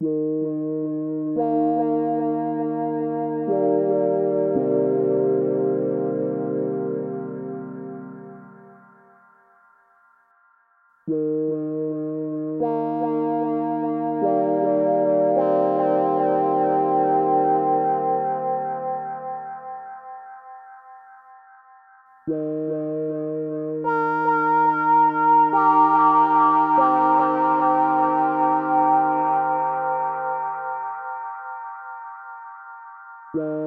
Yeah. Yeah.